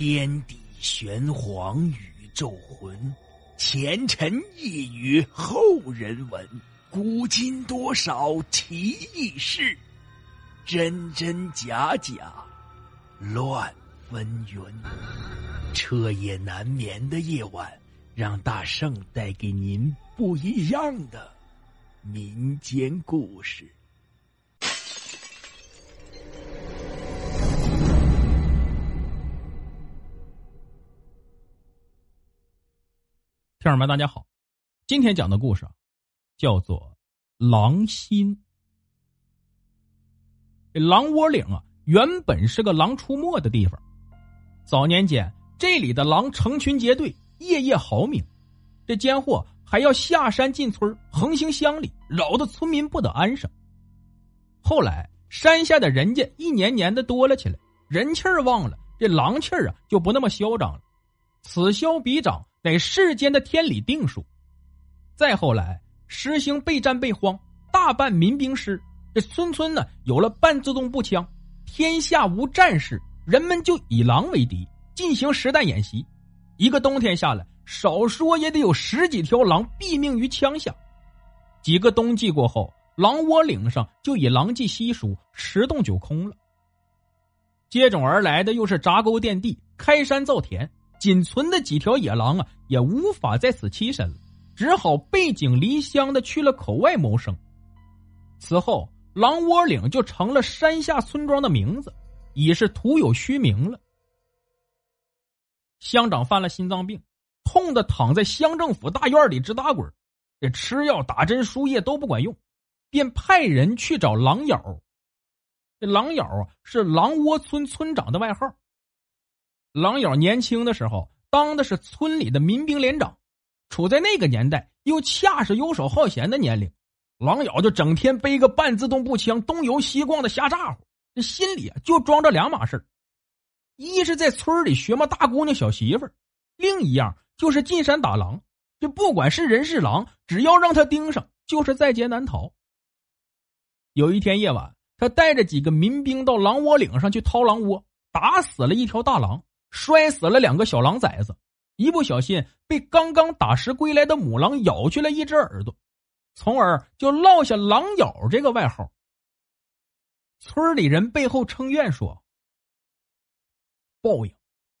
天地玄黄，宇宙浑，前尘一语后人闻，古今多少奇异事，真真假假，乱纷纭。彻夜难眠的夜晚，让大圣带给您不一样的民间故事。听友们，大家好，今天讲的故事啊，叫做《狼心》。这狼窝岭啊，原本是个狼出没的地方。早年间，这里的狼成群结队，夜夜嚎鸣，这奸货还要下山进村，横行乡里，扰得村民不得安生。后来，山下的人家一年年的多了起来，人气儿旺了，这狼气儿啊就不那么嚣张了，此消彼长。得世间的天理定数。再后来，实行备战备荒，大办民兵师，这村村呢有了半自动步枪，天下无战事，人们就以狼为敌，进行实弹演习。一个冬天下来，少说也得有十几条狼毙命于枪下。几个冬季过后，狼窝岭上就以狼迹稀疏，十洞九空了。接踵而来的又是铡沟垫地，开山造田。仅存的几条野狼啊，也无法在此栖身了，只好背井离乡的去了口外谋生。此后，狼窝岭就成了山下村庄的名字，已是徒有虚名了。乡长犯了心脏病，痛的躺在乡政府大院里直打滚，这吃药、打针、输液都不管用，便派人去找狼咬。这狼咬啊，是狼窝村村长的外号。狼咬年轻的时候当的是村里的民兵连长，处在那个年代又恰是游手好闲的年龄，狼咬就整天背个半自动步枪东游西逛的瞎咋呼，这心里啊就装着两码事一是在村里学么大姑娘小媳妇另一样就是进山打狼。这不管是人是狼，只要让他盯上，就是在劫难逃。有一天夜晚，他带着几个民兵到狼窝岭上去掏狼窝，打死了一条大狼。摔死了两个小狼崽子，一不小心被刚刚打食归来的母狼咬去了一只耳朵，从而就落下“狼咬”这个外号。村里人背后称怨说：“报应，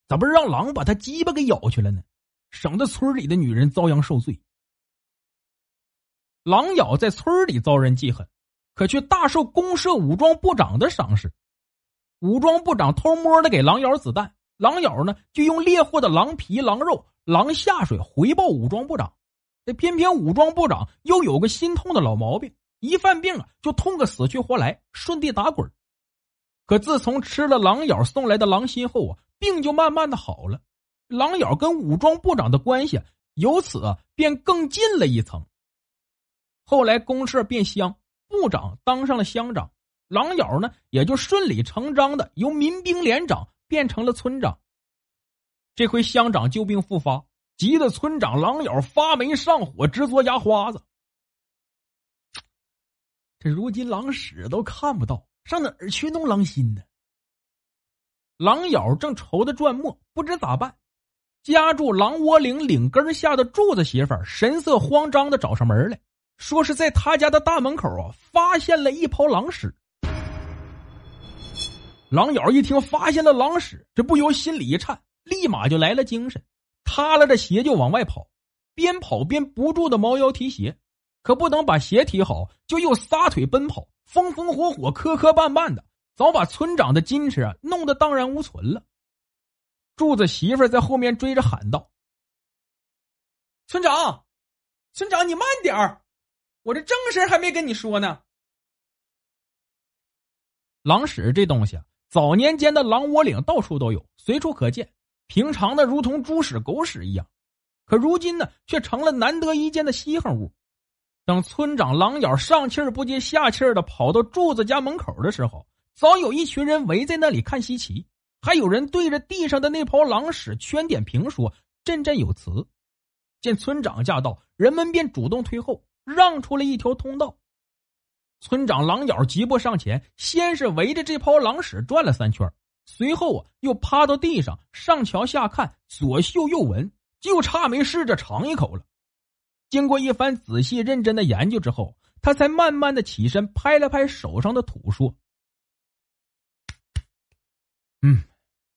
咋不让狼把他鸡巴给咬去了呢？省得村里的女人遭殃受罪。”狼咬在村里遭人记恨，可却大受公社武装部长的赏识。武装部长偷摸的给狼咬子弹。狼咬呢，就用猎获的狼皮、狼肉、狼下水回报武装部长。这偏偏武装部长又有个心痛的老毛病，一犯病啊就痛个死去活来，顺地打滚。可自从吃了狼咬送来的狼心后啊，病就慢慢的好了。狼咬跟武装部长的关系由此便更近了一层。后来公社变乡，部长当上了乡长，狼咬呢也就顺理成章的由民兵连长。变成了村长。这回乡长旧病复发，急得村长狼咬发霉上火，直嘬牙花子。这如今狼屎都看不到，上哪儿去弄狼心呢？狼咬正愁得转磨，不知咋办。家住狼窝岭岭根下的柱子媳妇神色慌张的找上门来，说是在他家的大门口啊，发现了一泡狼屎。狼咬一听发现了狼屎，这不由心里一颤，立马就来了精神，塌了着鞋就往外跑，边跑边不住的猫腰提鞋，可不等把鞋提好，就又撒腿奔跑，风风火火、磕磕绊绊的，早把村长的矜持啊弄得荡然无存了。柱子媳妇在后面追着喊道：“村长，村长，你慢点儿，我这正事还没跟你说呢。”狼屎这东西啊。早年间的狼窝岭到处都有，随处可见，平常的如同猪屎狗屎一样。可如今呢，却成了难得一见的稀罕物。等村长狼咬上气儿不接下气儿的跑到柱子家门口的时候，早有一群人围在那里看稀奇，还有人对着地上的那泡狼屎圈点评说，振振有词。见村长驾到，人们便主动退后，让出了一条通道。村长狼咬急步上前，先是围着这泡狼屎转了三圈，随后啊，又趴到地上上瞧下看，左嗅右闻，就差没试着尝一口了。经过一番仔细认真的研究之后，他才慢慢的起身，拍了拍手上的土，说：“嗯，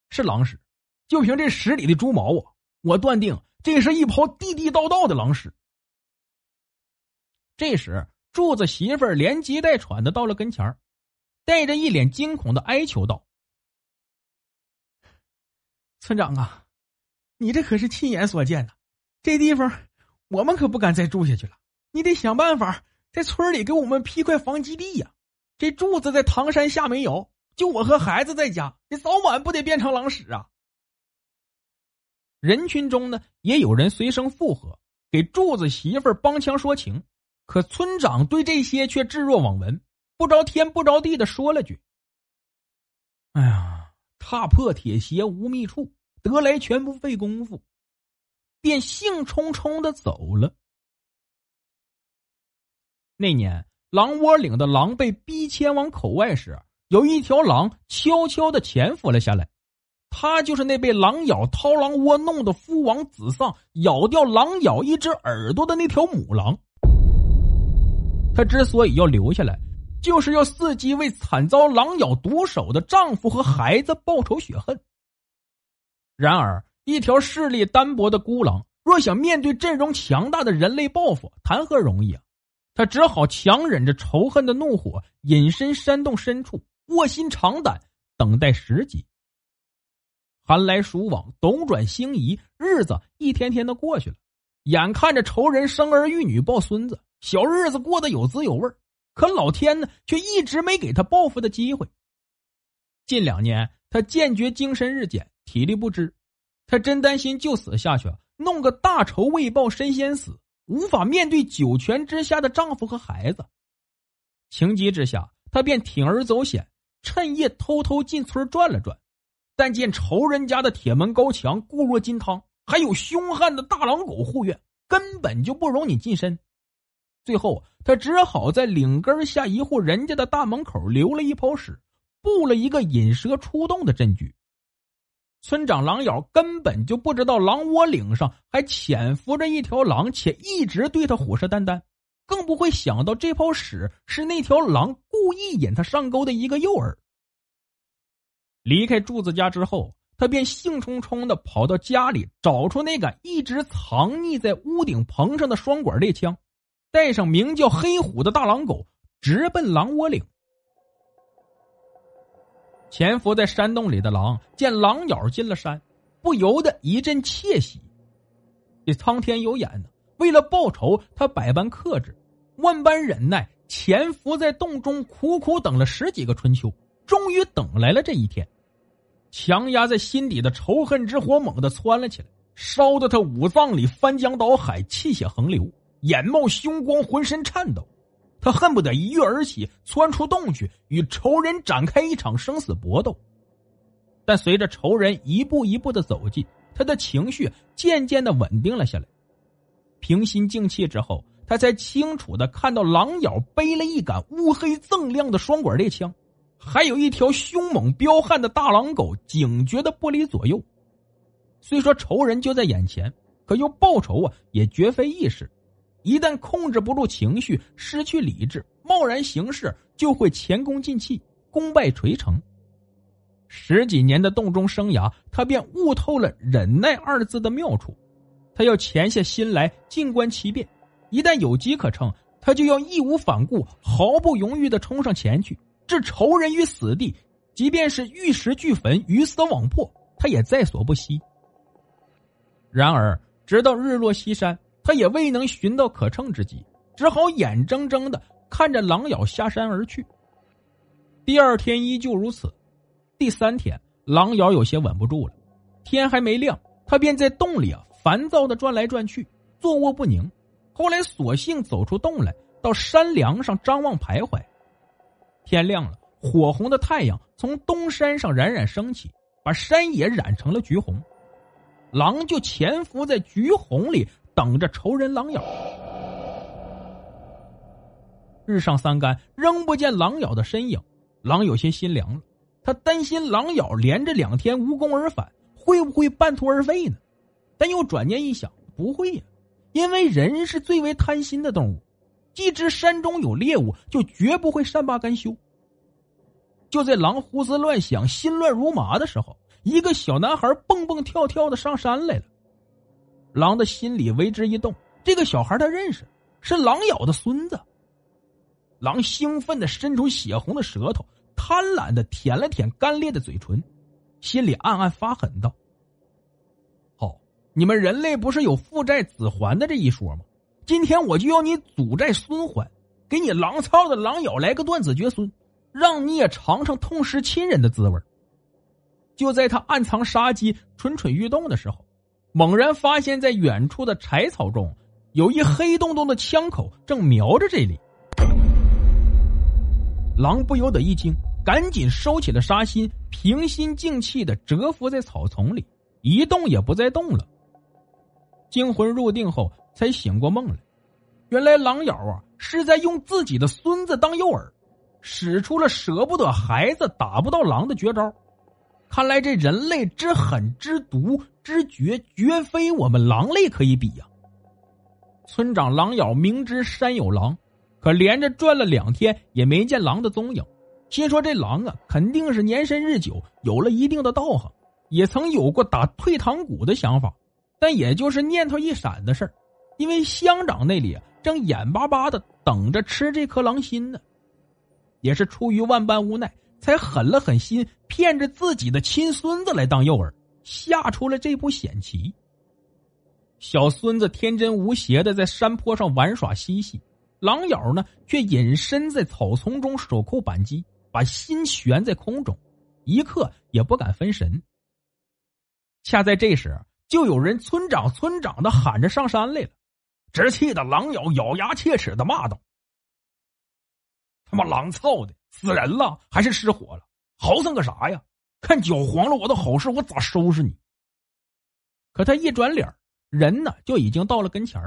是狼屎。就凭这屎里的猪毛啊，我断定这是一泡地地道道的狼屎。”这时，柱子媳妇儿连急带喘的到了跟前带着一脸惊恐的哀求道：“村长啊，你这可是亲眼所见的，这地方……”我们可不敢再住下去了，你得想办法在村里给我们批块房基地呀！这柱子在唐山下没有，就我和孩子在家，你早晚不得变成狼屎啊！人群中呢，也有人随声附和，给柱子媳妇帮腔说情。可村长对这些却置若罔闻，不着天不着地的说了句：“哎呀，踏破铁鞋无觅处，得来全不费工夫。”便兴冲冲的走了。那年狼窝岭的狼被逼迁往口外时，有一条狼悄悄的潜伏了下来。它就是那被狼咬掏狼窝弄得夫亡子丧、咬掉狼咬一只耳朵的那条母狼。她之所以要留下来，就是要伺机为惨遭狼咬毒手的丈夫和孩子报仇雪恨。然而。一条势力单薄的孤狼，若想面对阵容强大的人类报复，谈何容易啊！他只好强忍着仇恨的怒火，隐身山洞深处，卧薪尝胆，等待时机。寒来暑往，斗转星移，日子一天天的过去了。眼看着仇人生儿育女、抱孙子，小日子过得有滋有味可老天呢，却一直没给他报复的机会。近两年，他渐觉精神日减，体力不支。他真担心就死下去，弄个大仇未报身先死，无法面对九泉之下的丈夫和孩子。情急之下，他便铤而走险，趁夜偷偷进村转了转。但见仇人家的铁门高墙固若金汤，还有凶悍的大狼狗护院，根本就不容你近身。最后，他只好在岭根下一户人家的大门口留了一泡屎，布了一个引蛇出洞的阵局。村长狼咬根本就不知道狼窝岭上还潜伏着一条狼，且一直对他虎视眈眈，更不会想到这泡屎是那条狼故意引他上钩的一个诱饵。离开柱子家之后，他便兴冲冲的跑到家里，找出那杆一直藏匿在屋顶棚上的双管猎枪，带上名叫黑虎的大狼狗，直奔狼窝岭。潜伏在山洞里的狼见狼咬进了山，不由得一阵窃喜。这苍天有眼呢！为了报仇，他百般克制，万般忍耐，潜伏在洞中，苦苦等了十几个春秋，终于等来了这一天。强压在心底的仇恨之火猛地窜了起来，烧得他五脏里翻江倒海，气血横流，眼冒凶光，浑身颤抖。他恨不得一跃而起，窜出洞去，与仇人展开一场生死搏斗。但随着仇人一步一步的走近，他的情绪渐渐的稳定了下来。平心静气之后，他才清楚的看到狼咬背了一杆乌黑锃亮的双管猎枪，还有一条凶猛彪悍的大狼狗警觉的不离左右。虽说仇人就在眼前，可要报仇啊，也绝非易事。一旦控制不住情绪，失去理智，贸然行事，就会前功尽弃，功败垂成。十几年的洞中生涯，他便悟透了“忍耐”二字的妙处。他要潜下心来，静观其变。一旦有机可乘，他就要义无反顾、毫不犹豫的冲上前去，置仇人于死地。即便是玉石俱焚、鱼死网破，他也在所不惜。然而，直到日落西山。他也未能寻到可乘之机，只好眼睁睁的看着狼咬下山而去。第二天依旧如此，第三天狼咬有些稳不住了。天还没亮，他便在洞里啊烦躁的转来转去，坐卧不宁。后来索性走出洞来，到山梁上张望徘徊。天亮了，火红的太阳从东山上冉冉升起，把山野染成了橘红。狼就潜伏在橘红里。等着仇人狼咬，日上三竿，仍不见狼咬的身影，狼有些心凉了。他担心狼咬连着两天无功而返，会不会半途而废呢？但又转念一想，不会呀，因为人是最为贪心的动物，既知山中有猎物，就绝不会善罢甘休。就在狼胡思乱想、心乱如麻的时候，一个小男孩蹦蹦跳跳的上山来了。狼的心里为之一动，这个小孩他认识，是狼咬的孙子。狼兴奋的伸出血红的舌头，贪婪的舔了舔干裂的嘴唇，心里暗暗发狠道：“好，你们人类不是有父债子还的这一说吗？今天我就要你祖债孙还，给你狼操的狼咬来个断子绝孙，让你也尝尝痛失亲人的滋味。”就在他暗藏杀机、蠢蠢欲动的时候，猛然发现，在远处的柴草中，有一黑洞洞的枪口正瞄着这里。狼不由得一惊，赶紧收起了杀心，平心静气的蛰伏在草丛里，一动也不再动了。惊魂入定后，才醒过梦来，原来狼咬啊是在用自己的孙子当诱饵，使出了舍不得孩子打不到狼的绝招。看来这人类之狠、之毒、之绝，绝非我们狼类可以比呀。村长狼咬明知山有狼。可连着转了两天也没见狼的踪影，心说这狼啊肯定是年深日久，有了一定的道行，也曾有过打退堂鼓的想法，但也就是念头一闪的事儿。因为乡长那里正眼巴巴的等着吃这颗狼心呢，也是出于万般无奈，才狠了狠心，骗着自己的亲孙子来当诱饵，下出了这步险棋。小孙子天真无邪的在山坡上玩耍嬉戏。狼咬呢，却隐身在草丛中，手扣扳机，把心悬在空中，一刻也不敢分神。恰在这时，就有人“村长，村长”的喊着上山来了，直气的狼咬咬牙切齿的骂道：“他妈狼操的，死人了还是失火了？嚎丧个啥呀？看搅黄了我的好事，我咋收拾你？”可他一转脸，人呢就已经到了跟前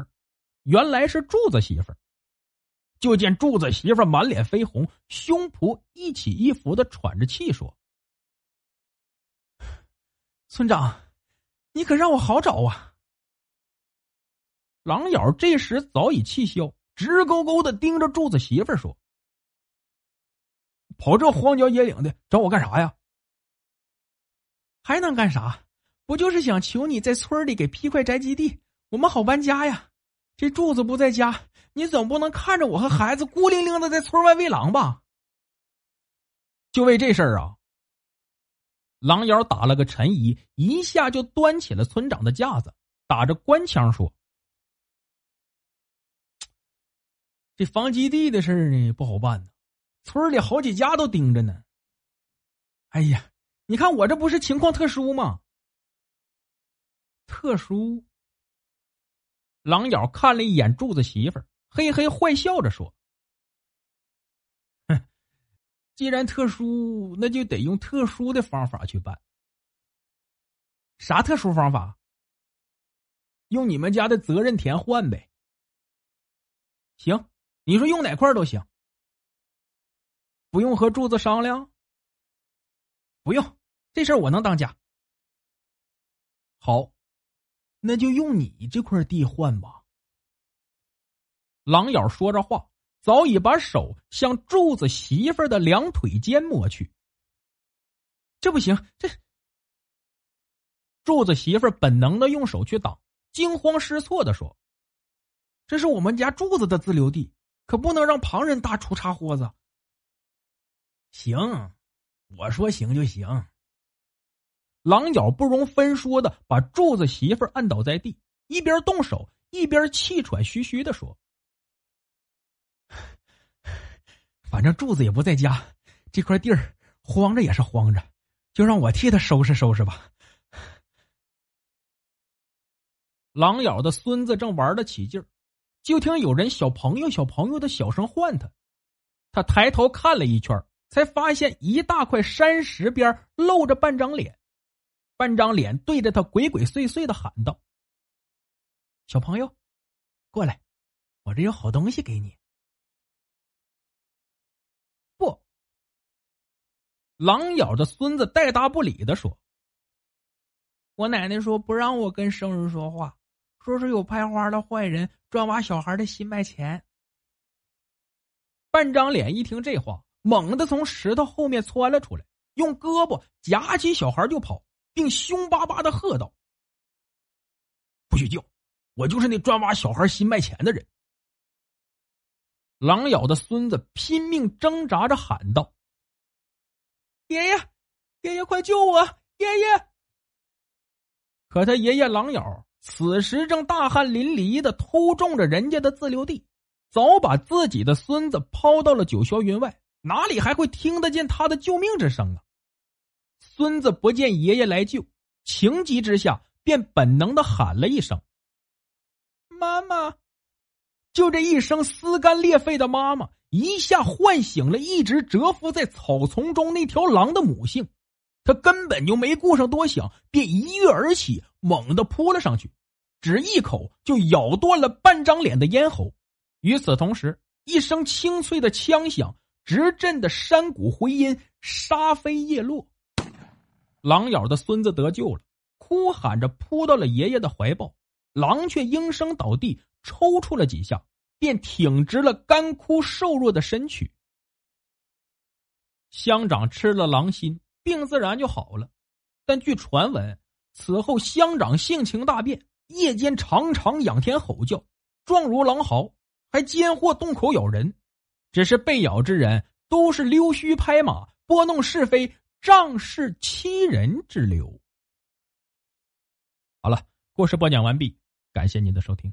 原来是柱子媳妇儿。就见柱子媳妇满脸绯红，胸脯一起一伏的喘着气说：“村长，你可让我好找啊！”狼咬这时早已气消，直勾勾的盯着柱子媳妇说：“跑这荒郊野岭的找我干啥呀？还能干啥？不就是想求你在村里给批块宅基地，我们好搬家呀？这柱子不在家。”你总不能看着我和孩子孤零零的在村外喂狼吧？就为这事儿啊！狼妖打了个沉疑，一下就端起了村长的架子，打着官腔说：“这房基地的事儿呢，不好办呢，村里好几家都盯着呢。哎呀，你看我这不是情况特殊吗？特殊。”狼咬看了一眼柱子媳妇儿。嘿嘿，坏笑着说：“哼，既然特殊，那就得用特殊的方法去办。啥特殊方法？用你们家的责任田换呗。行，你说用哪块都行。不用和柱子商量。不用，这事儿我能当家。好，那就用你这块地换吧。”狼咬说着话，早已把手向柱子媳妇的两腿间摸去。这不行，这柱子媳妇本能的用手去挡，惊慌失措的说：“这是我们家柱子的自留地，可不能让旁人大出插豁子。”行，我说行就行。狼咬不容分说的把柱子媳妇按倒在地，一边动手一边气喘吁吁的说。反正柱子也不在家，这块地儿荒着也是荒着，就让我替他收拾收拾吧。狼咬的孙子正玩得起劲儿，就听有人“小朋友，小朋友”的小声唤他。他抬头看了一圈，才发现一大块山石边露着半张脸，半张脸对着他鬼鬼祟祟的喊道：“小朋友，过来，我这有好东西给你。”不狼咬着孙子带答不理的说：“我奶奶说不让我跟生人说话，说是有拍花的坏人专挖小孩的心脉钱。”半张脸一听这话，猛地从石头后面窜了出来，用胳膊夹起小孩就跑，并凶巴巴的喝道：“不许叫！我就是那专挖小孩心脉钱的人！”狼咬的孙子拼命挣扎着喊道：“爷爷，爷爷，快救我！爷爷！”可他爷爷狼咬此时正大汗淋漓的偷种着人家的自留地。早把自己的孙子抛到了九霄云外，哪里还会听得见他的救命之声啊？孙子不见爷爷来救，情急之下便本能的喊了一声：“妈妈！”就这一声撕肝裂肺的“妈妈”，一下唤醒了一直蛰伏在草丛中那条狼的母性。他根本就没顾上多想，便一跃而起，猛地扑了上去，只一口就咬断了半张脸的咽喉。与此同时，一声清脆的枪响，直震的山谷回音，沙飞叶落。狼咬的孙子得救了，哭喊着扑到了爷爷的怀抱。狼却应声倒地，抽搐了几下，便挺直了干枯瘦弱的身躯。乡长吃了狼心，病自然就好了。但据传闻，此后乡长性情大变，夜间常常仰天吼叫，状如狼嚎。还奸货洞口咬人，只是被咬之人都是溜须拍马、拨弄是非、仗势欺人之流。好了，故事播讲完毕，感谢您的收听。